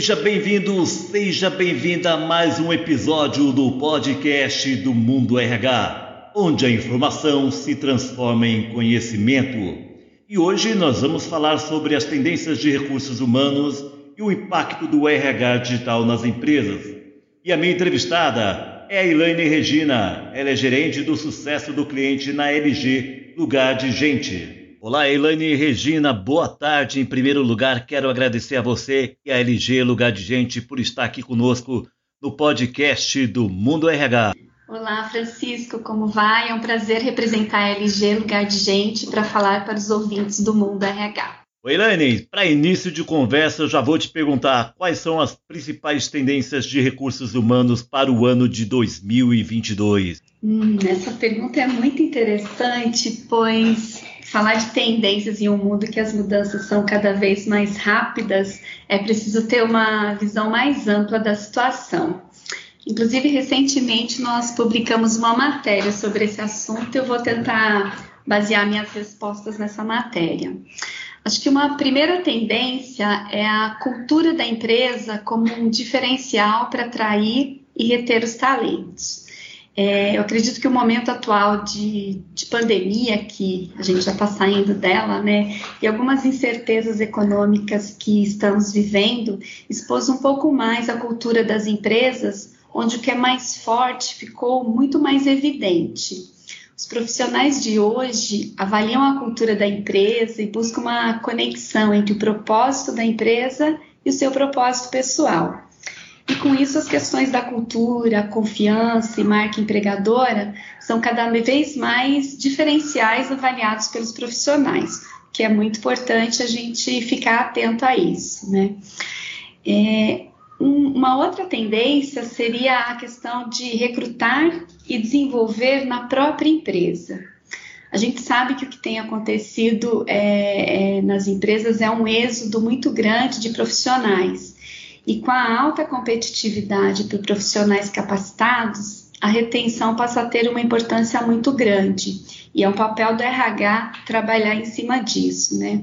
Seja bem-vindo, seja bem-vinda a mais um episódio do podcast do Mundo RH, onde a informação se transforma em conhecimento. E hoje nós vamos falar sobre as tendências de recursos humanos e o impacto do RH digital nas empresas. E a minha entrevistada é a Elaine Regina, ela é gerente do sucesso do cliente na LG Lugar de Gente. Olá, Elaine Regina, boa tarde. Em primeiro lugar, quero agradecer a você e a LG Lugar de Gente por estar aqui conosco no podcast do Mundo RH. Olá, Francisco, como vai? É um prazer representar a LG Lugar de Gente para falar para os ouvintes do Mundo RH. Oi, Elaine, para início de conversa, eu já vou te perguntar quais são as principais tendências de recursos humanos para o ano de 2022. Hum, essa pergunta é muito interessante, pois falar de tendências em um mundo que as mudanças são cada vez mais rápidas, é preciso ter uma visão mais ampla da situação. Inclusive, recentemente nós publicamos uma matéria sobre esse assunto eu vou tentar basear minhas respostas nessa matéria. Acho que uma primeira tendência é a cultura da empresa como um diferencial para atrair e reter os talentos. É, eu acredito que o momento atual de, de, pandemia, que a gente já está saindo dela, né, e algumas incertezas econômicas que estamos vivendo, expôs um pouco mais a cultura das empresas, onde o que é mais forte ficou muito mais evidente. Os profissionais de hoje avaliam a cultura da empresa e buscam uma conexão entre o propósito da empresa e o seu propósito pessoal. E com isso, as questões da cultura, confiança e marca empregadora são cada vez mais diferenciais avaliados pelos profissionais, que é muito importante a gente ficar atento a isso, né? É, um, uma outra tendência seria a questão de recrutar e desenvolver na própria empresa. A gente sabe que o que tem acontecido é, é, nas empresas é um êxodo muito grande de profissionais e com a alta competitividade por profissionais capacitados, a retenção passa a ter uma importância muito grande e é um papel do RH trabalhar em cima disso, né?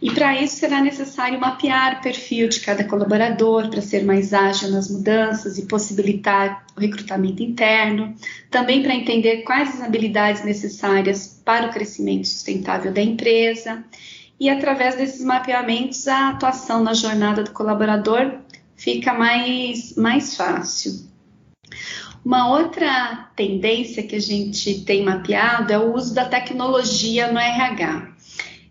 E para isso será necessário mapear o perfil de cada colaborador para ser mais ágil nas mudanças e possibilitar o recrutamento interno, também para entender quais as habilidades necessárias para o crescimento sustentável da empresa. E através desses mapeamentos, a atuação na jornada do colaborador fica mais, mais fácil. Uma outra tendência que a gente tem mapeado é o uso da tecnologia no RH.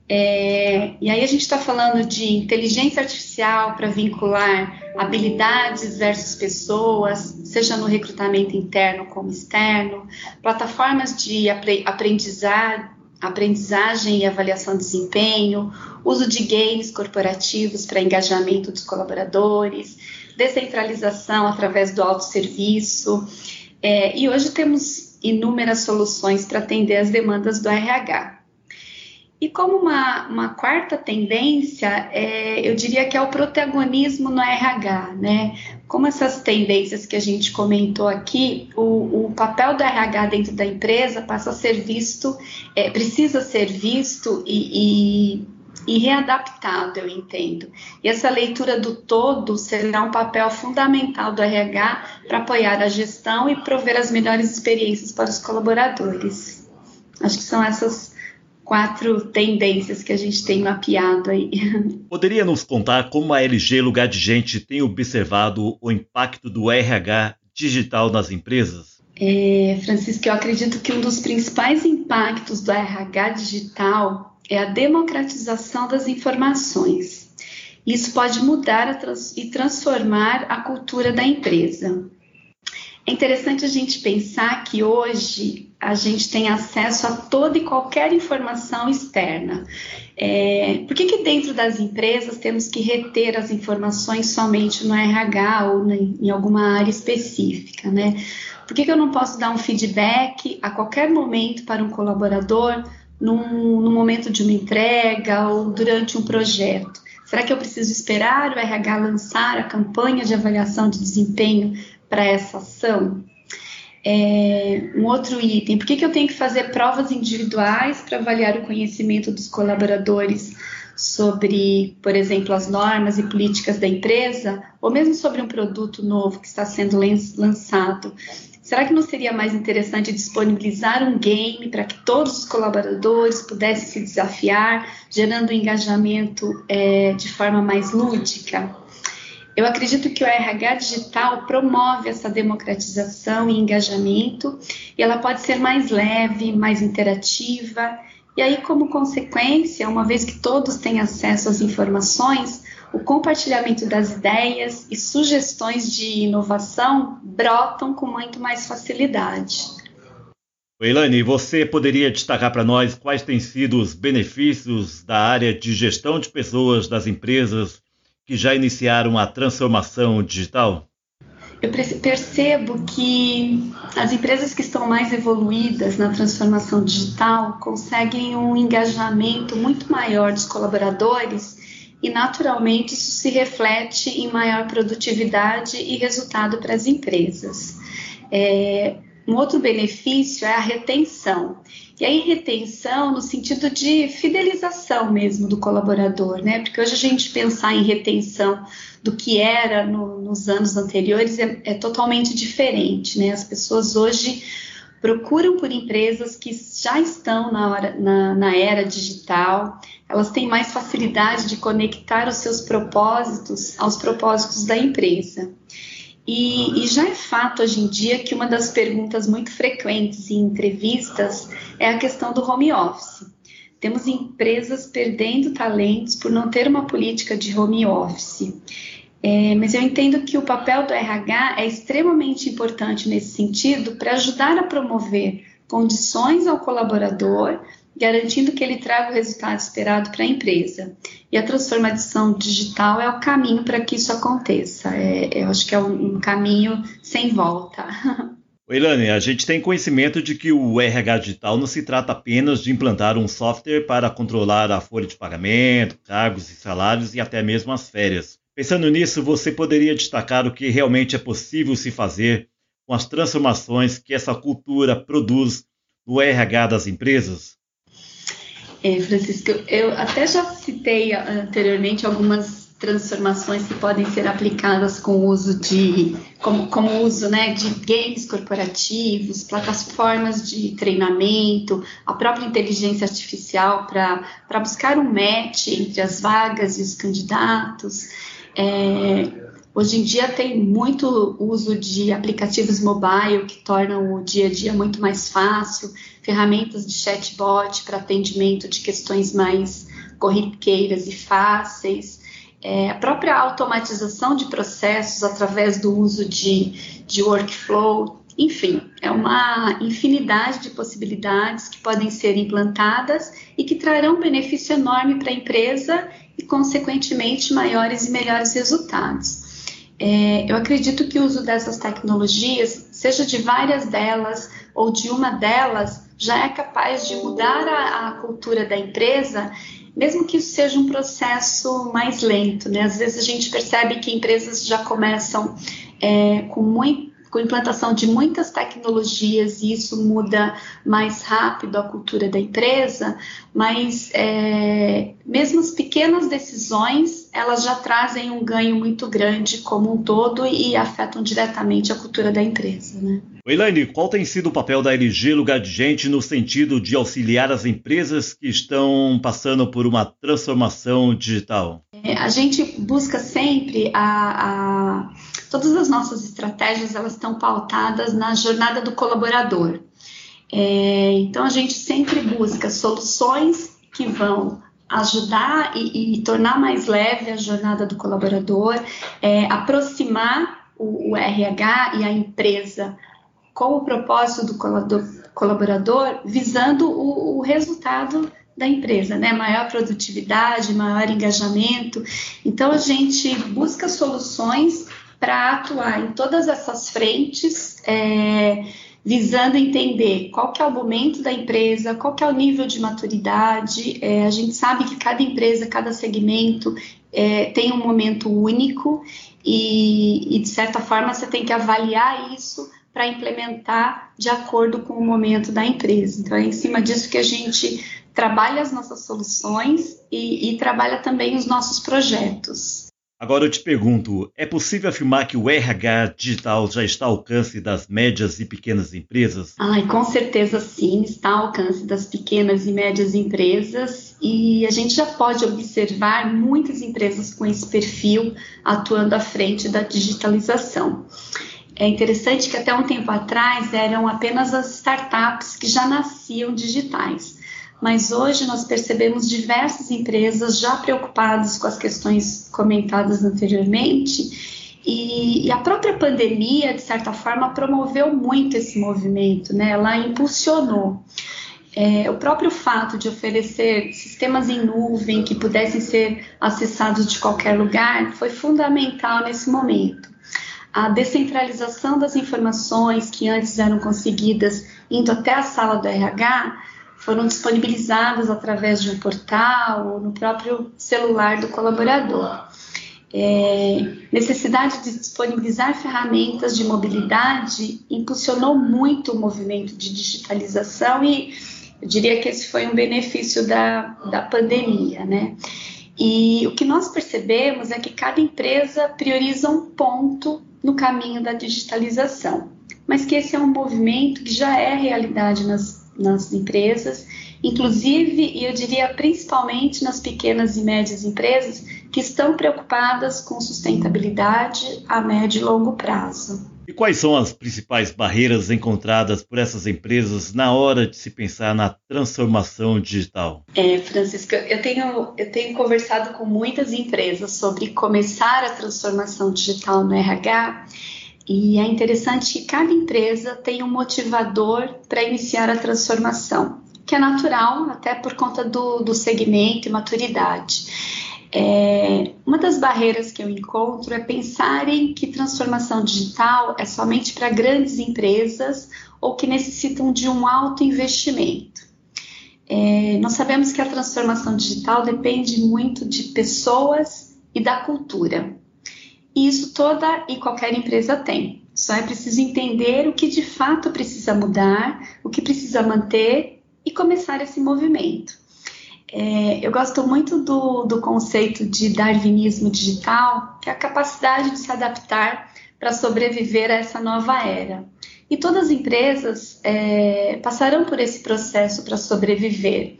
É, e aí a gente está falando de inteligência artificial para vincular habilidades versus pessoas, seja no recrutamento interno como externo, plataformas de aprendizado aprendizagem e avaliação de desempenho, uso de games corporativos para engajamento dos colaboradores, descentralização através do autosserviço. É, e hoje temos inúmeras soluções para atender as demandas do RH. E como uma, uma quarta tendência, é, eu diria que é o protagonismo no RH, né? Como essas tendências que a gente comentou aqui, o, o papel do RH dentro da empresa passa a ser visto, é, precisa ser visto e, e e readaptado, eu entendo. E essa leitura do todo será um papel fundamental do RH para apoiar a gestão e prover as melhores experiências para os colaboradores. Acho que são essas quatro tendências que a gente tem mapeado aí. Poderia nos contar como a LG Lugar de Gente tem observado o impacto do RH digital nas empresas? É, Francisco, eu acredito que um dos principais impactos do RH digital é a democratização das informações. Isso pode mudar e transformar a cultura da empresa. É interessante a gente pensar que hoje a gente tem acesso a toda e qualquer informação externa. É, por que, que dentro das empresas temos que reter as informações somente no RH ou em alguma área específica, né? Por que, que eu não posso dar um feedback a qualquer momento para um colaborador, num, no momento de uma entrega ou durante um projeto? Será que eu preciso esperar o RH lançar a campanha de avaliação de desempenho para essa ação? É, um outro item, por que, que eu tenho que fazer provas individuais para avaliar o conhecimento dos colaboradores sobre, por exemplo, as normas e políticas da empresa, ou mesmo sobre um produto novo que está sendo lançado, será que não seria mais interessante disponibilizar um game para que todos os colaboradores pudessem se desafiar, gerando um engajamento é, de forma mais lúdica? Eu acredito que o RH digital promove essa democratização e engajamento, e ela pode ser mais leve, mais interativa e aí, como consequência, uma vez que todos têm acesso às informações, o compartilhamento das ideias e sugestões de inovação brotam com muito mais facilidade. Eilane, você poderia destacar para nós quais têm sido os benefícios da área de gestão de pessoas das empresas que já iniciaram a transformação digital? eu percebo que as empresas que estão mais evoluídas na transformação digital conseguem um engajamento muito maior dos colaboradores e, naturalmente, isso se reflete em maior produtividade e resultado para as empresas. É, um outro benefício é a retenção. E aí, retenção no sentido de fidelização mesmo do colaborador, né? Porque hoje a gente pensar em retenção do que era no, nos anos anteriores é, é, totalmente diferente, né? As pessoas hoje procuram por empresas que já estão na, hora, na, na era digital, elas têm mais facilidade de conectar os seus propósitos aos propósitos da empresa. E, e, já é fato hoje em dia que uma das perguntas muito frequentes em entrevistas é a questão do home office. Temos empresas perdendo talentos por não ter uma política de home office. É, mas eu entendo que o papel do RH é extremamente importante nesse sentido para ajudar a promover condições ao colaborador garantindo que ele traga o resultado esperado para a empresa. E a transformação digital é o caminho para que isso aconteça. É, eu acho que é um, caminho sem volta. Ilane, a gente tem conhecimento de que o RH digital não se trata apenas de implantar um software para controlar a folha de pagamento, cargos e salários e até mesmo as férias. Pensando nisso, você poderia destacar o que realmente é possível se fazer com as transformações que essa cultura produz no RH das empresas? É, Francisco, eu até já citei anteriormente algumas transformações que podem ser aplicadas com o uso de como, como uso né, de games corporativos, plataformas de treinamento, a própria inteligência artificial para buscar um match entre as vagas e os candidatos. É, Hoje em dia tem muito uso de aplicativos mobile que tornam o dia a dia muito mais fácil, ferramentas de chatbot para atendimento de questões mais corriqueiras e fáceis, é, a própria automatização de processos através do uso de, de workflow, enfim, é uma infinidade de possibilidades que podem ser implantadas e que trarão benefício enorme para a empresa e, consequentemente, maiores e melhores resultados. É, eu acredito que o uso dessas tecnologias, seja de várias delas ou de uma delas, já é capaz de mudar a, a cultura da empresa, mesmo que isso seja um processo mais lento. Né? Às vezes a gente percebe que empresas já começam é, com muito com implantação de muitas tecnologias e isso muda mais rápido a cultura da empresa, mas é, mesmo as pequenas decisões elas já trazem um ganho muito grande como um todo e afetam diretamente a cultura da empresa. Né? Elaine, qual tem sido o papel da LG Lugar de Gente no sentido de auxiliar as empresas que estão passando por uma transformação digital? É, a gente busca sempre a, a todas as nossas estratégias elas estão pautadas na jornada do colaborador. É, então a gente sempre busca soluções que vão ajudar e, e, tornar mais leve a jornada do colaborador, é, aproximar o, o, RH e a empresa com o propósito do colaborador, visando o, o resultado da empresa, né? Maior produtividade, maior engajamento. Então a gente busca soluções para atuar em todas essas frentes, é, visando entender qual que é o momento da empresa, qual que é o nível de maturidade. É, a gente sabe que cada empresa, cada segmento é, tem um momento único e, e, de certa forma, você tem que avaliar isso para implementar de acordo com o momento da empresa. Então, é em cima disso que a gente trabalha as nossas soluções e, e trabalha também os nossos projetos. Agora eu te pergunto: é possível afirmar que o RH digital já está ao alcance das médias e pequenas empresas? Ai, com certeza sim, está ao alcance das pequenas e médias empresas e a gente já pode observar muitas empresas com esse perfil atuando à frente da digitalização. É interessante que até um tempo atrás eram apenas as startups que já nasciam digitais mas hoje nós percebemos diversas empresas já preocupadas com as questões comentadas anteriormente e, e, a própria pandemia, de certa forma, promoveu muito esse movimento, né? Ela impulsionou. É, o próprio fato de oferecer sistemas em nuvem que pudessem ser acessados de qualquer lugar foi fundamental nesse momento. A descentralização das informações que antes eram conseguidas indo até a sala do RH foram disponibilizadas através de um portal ou no próprio celular do colaborador. É, necessidade de disponibilizar ferramentas de mobilidade impulsionou muito o movimento de digitalização e eu diria que esse foi um benefício da, da pandemia, né? E o que nós percebemos é que cada empresa prioriza um ponto no caminho da digitalização, mas que esse é um movimento que já é realidade nas nas empresas, inclusive, e eu diria principalmente nas pequenas e médias empresas que estão preocupadas com sustentabilidade a médio e longo prazo. E quais são as principais barreiras encontradas por essas empresas na hora de se pensar na transformação digital? É, Francisca, eu tenho, eu tenho conversado com muitas empresas sobre começar a transformação digital no RH e é interessante que cada empresa tem um motivador para iniciar a transformação, que é natural, até por conta do, do segmento e maturidade. É, uma das barreiras que eu encontro é pensarem que transformação digital é somente para grandes empresas ou que necessitam de um alto investimento. É, nós sabemos que a transformação digital depende muito de pessoas e da cultura. E isso toda e qualquer empresa tem. Só é preciso entender o que de fato precisa mudar, o que precisa manter e começar esse movimento. É, eu gosto muito do, do conceito de darwinismo digital, que é a capacidade de se adaptar para sobreviver a essa nova era. E todas as empresas é, passarão por esse processo para sobreviver.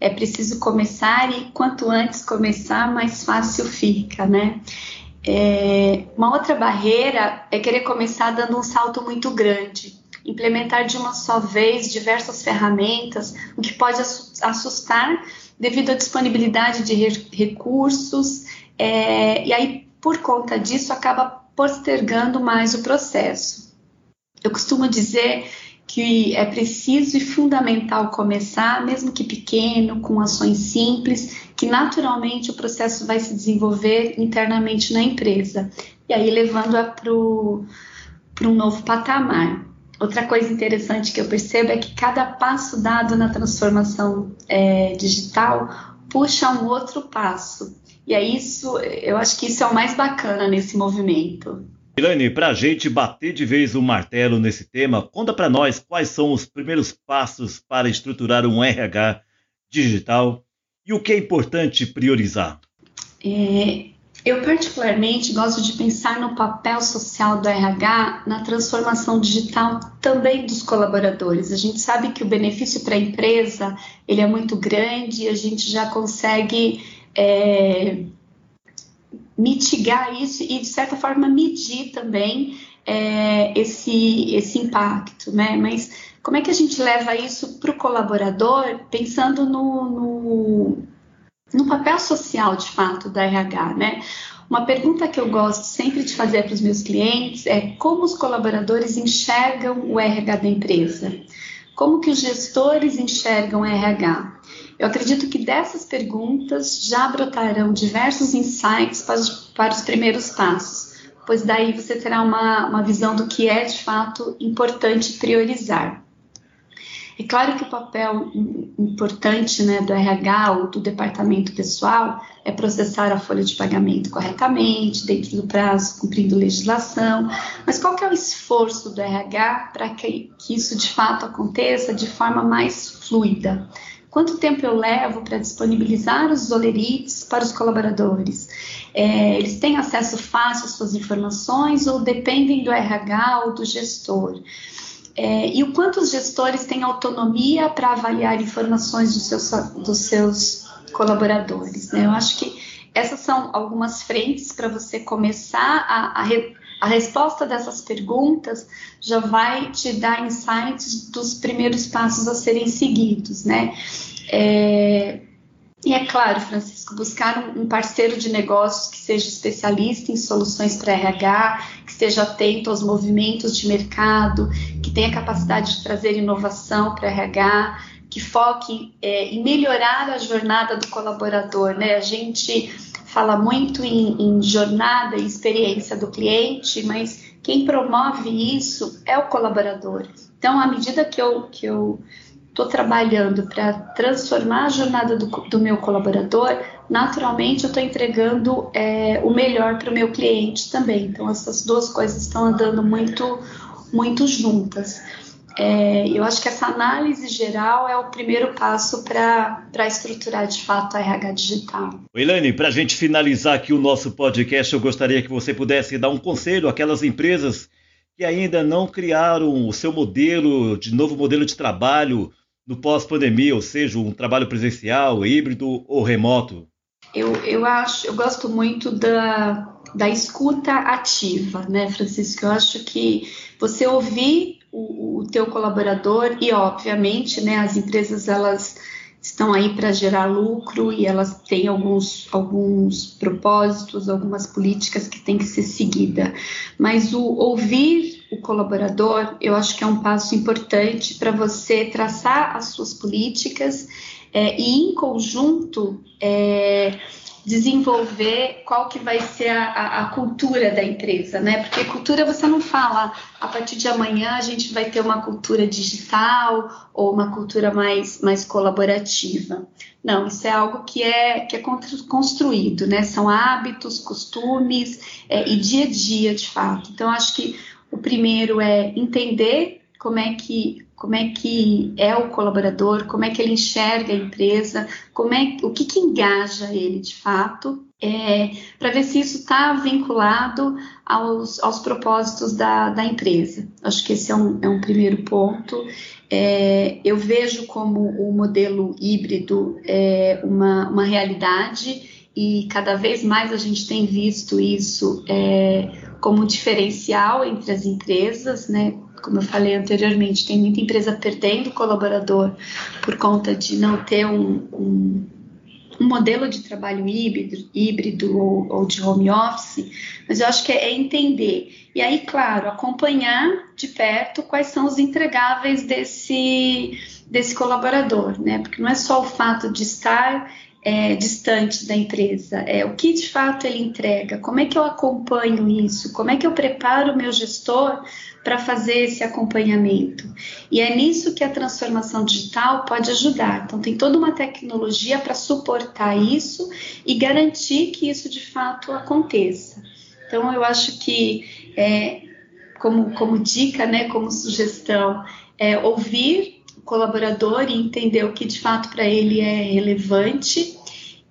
É preciso começar e quanto antes começar, mais fácil fica, né? É, uma outra barreira é querer começar dando um salto muito grande, implementar de uma só vez diversas ferramentas, o que pode assustar devido à disponibilidade de recursos, é, e aí, por conta disso, acaba postergando mais o processo. Eu costumo dizer que é preciso e fundamental começar, mesmo que pequeno, com ações simples, que naturalmente o processo vai se desenvolver internamente na empresa, e aí levando-a para um novo patamar. Outra coisa interessante que eu percebo é que cada passo dado na transformação é, digital puxa um outro passo. E é isso, eu acho que isso é o mais bacana nesse movimento. Irane, para a gente bater de vez o martelo nesse tema, conta para nós quais são os primeiros passos para estruturar um RH digital e o que é importante priorizar. É, eu particularmente gosto de pensar no papel social do RH na transformação digital também dos colaboradores. A gente sabe que o benefício para a empresa ele é muito grande e a gente já consegue é, mitigar isso e, de certa forma, medir também é, esse, esse impacto, né? Mas como é que a gente leva isso para o colaborador, pensando no, no, no, papel social, de fato, da RH, né? Uma pergunta que eu gosto sempre de fazer para os meus clientes é como os colaboradores enxergam o RH da empresa? Como que os gestores enxergam o RH? Eu acredito que dessas perguntas já brotarão diversos insights para os, para os primeiros passos, pois daí você terá uma, uma visão do que é de fato importante priorizar. É claro que o papel importante né, do RH ou do departamento pessoal é processar a folha de pagamento corretamente, dentro do prazo, cumprindo legislação, mas qual que é o esforço do RH para que, que isso de fato aconteça de forma mais fluida? Quanto tempo eu levo para disponibilizar os dolerites para os colaboradores? É, eles têm acesso fácil às suas informações ou dependem do RH ou do gestor? É, e o quanto os gestores têm autonomia para avaliar informações dos seus, dos seus colaboradores? Né? Eu acho que essas são algumas frentes para você começar a, a, a resposta dessas perguntas já vai te dar insights dos primeiros passos a serem seguidos, né? É, e é claro, Francisco, buscar um, parceiro de negócios que seja especialista em soluções para RH, que esteja atento aos movimentos de mercado, que tenha capacidade de trazer inovação para RH, que foque é, em melhorar a jornada do colaborador. Né? A gente fala muito em, em jornada e experiência do cliente, mas quem promove isso é o colaborador. Então, à medida que eu, que eu estou trabalhando para transformar a jornada do, do, meu colaborador, naturalmente eu estou entregando é, o melhor para o meu cliente também. Então, essas duas coisas estão andando muito, muito juntas. É, eu acho que essa análise geral é o primeiro passo para estruturar de fato a RH digital. Elaine, para a gente finalizar aqui o nosso podcast, eu gostaria que você pudesse dar um conselho àquelas empresas que ainda não criaram o seu modelo, de novo modelo de trabalho no pós-pandemia, ou seja, um trabalho presencial, híbrido ou remoto. Eu, eu acho, eu gosto muito da, da escuta ativa, né, Francisco? Eu acho que você ouvir o, o teu colaborador e, obviamente, né, as empresas elas estão aí para gerar lucro e elas têm alguns, alguns propósitos, algumas políticas que têm que ser seguida. Mas o ouvir o colaborador, eu acho que é um passo importante para você traçar as suas políticas é, e, em conjunto, é, desenvolver qual que vai ser a, a, a, cultura da empresa, né? Porque cultura você não fala a partir de amanhã a gente vai ter uma cultura digital ou uma cultura mais, mais colaborativa. Não, isso é algo que é, que é construído, né? São hábitos, costumes é, e dia a dia, de fato. Então, acho que o primeiro é entender como é que como é que é o colaborador, como é que ele enxerga a empresa, como é, o que, que engaja ele de fato, é, para ver se isso está vinculado aos, aos propósitos da, da, empresa. Acho que esse é um, é um primeiro ponto. É, eu vejo como o modelo híbrido é uma, uma realidade e cada vez mais a gente tem visto isso é, como um diferencial entre as empresas, né? Como eu falei anteriormente, tem muita empresa perdendo colaborador por conta de não ter um, um, um modelo de trabalho híbrido, híbrido ou, ou, de home office, mas eu acho que é, é entender. E aí, claro, acompanhar de perto quais são os entregáveis desse, desse colaborador, né? Porque não é só o fato de estar é, distante da empresa, é o que de fato ele entrega, como é que eu acompanho isso, como é que eu preparo o meu gestor para fazer esse acompanhamento. E é nisso que a transformação digital pode ajudar. Então, tem toda uma tecnologia para suportar isso e garantir que isso de fato aconteça. Então, eu acho que, é, como, como dica, né, como sugestão, é ouvir colaborador e entender o que de fato para ele é relevante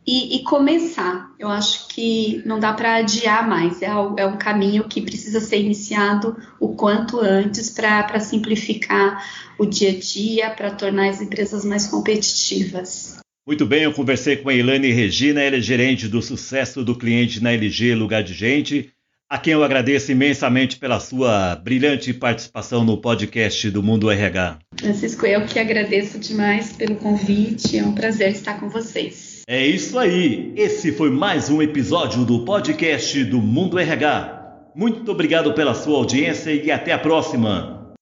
e, e, começar. Eu acho que não dá para adiar mais, é, é, um caminho que precisa ser iniciado o quanto antes para simplificar o dia a dia, para tornar as empresas mais competitivas. Muito bem, eu conversei com a Ilane Regina, ela é gerente do sucesso do cliente na LG Lugar de Gente, a quem eu agradeço imensamente pela sua brilhante participação no podcast do Mundo RH. Francisco, eu que agradeço demais pelo convite, é um prazer estar com vocês. É isso aí. Esse foi mais um episódio do podcast do Mundo RH. Muito obrigado pela sua audiência e até a próxima.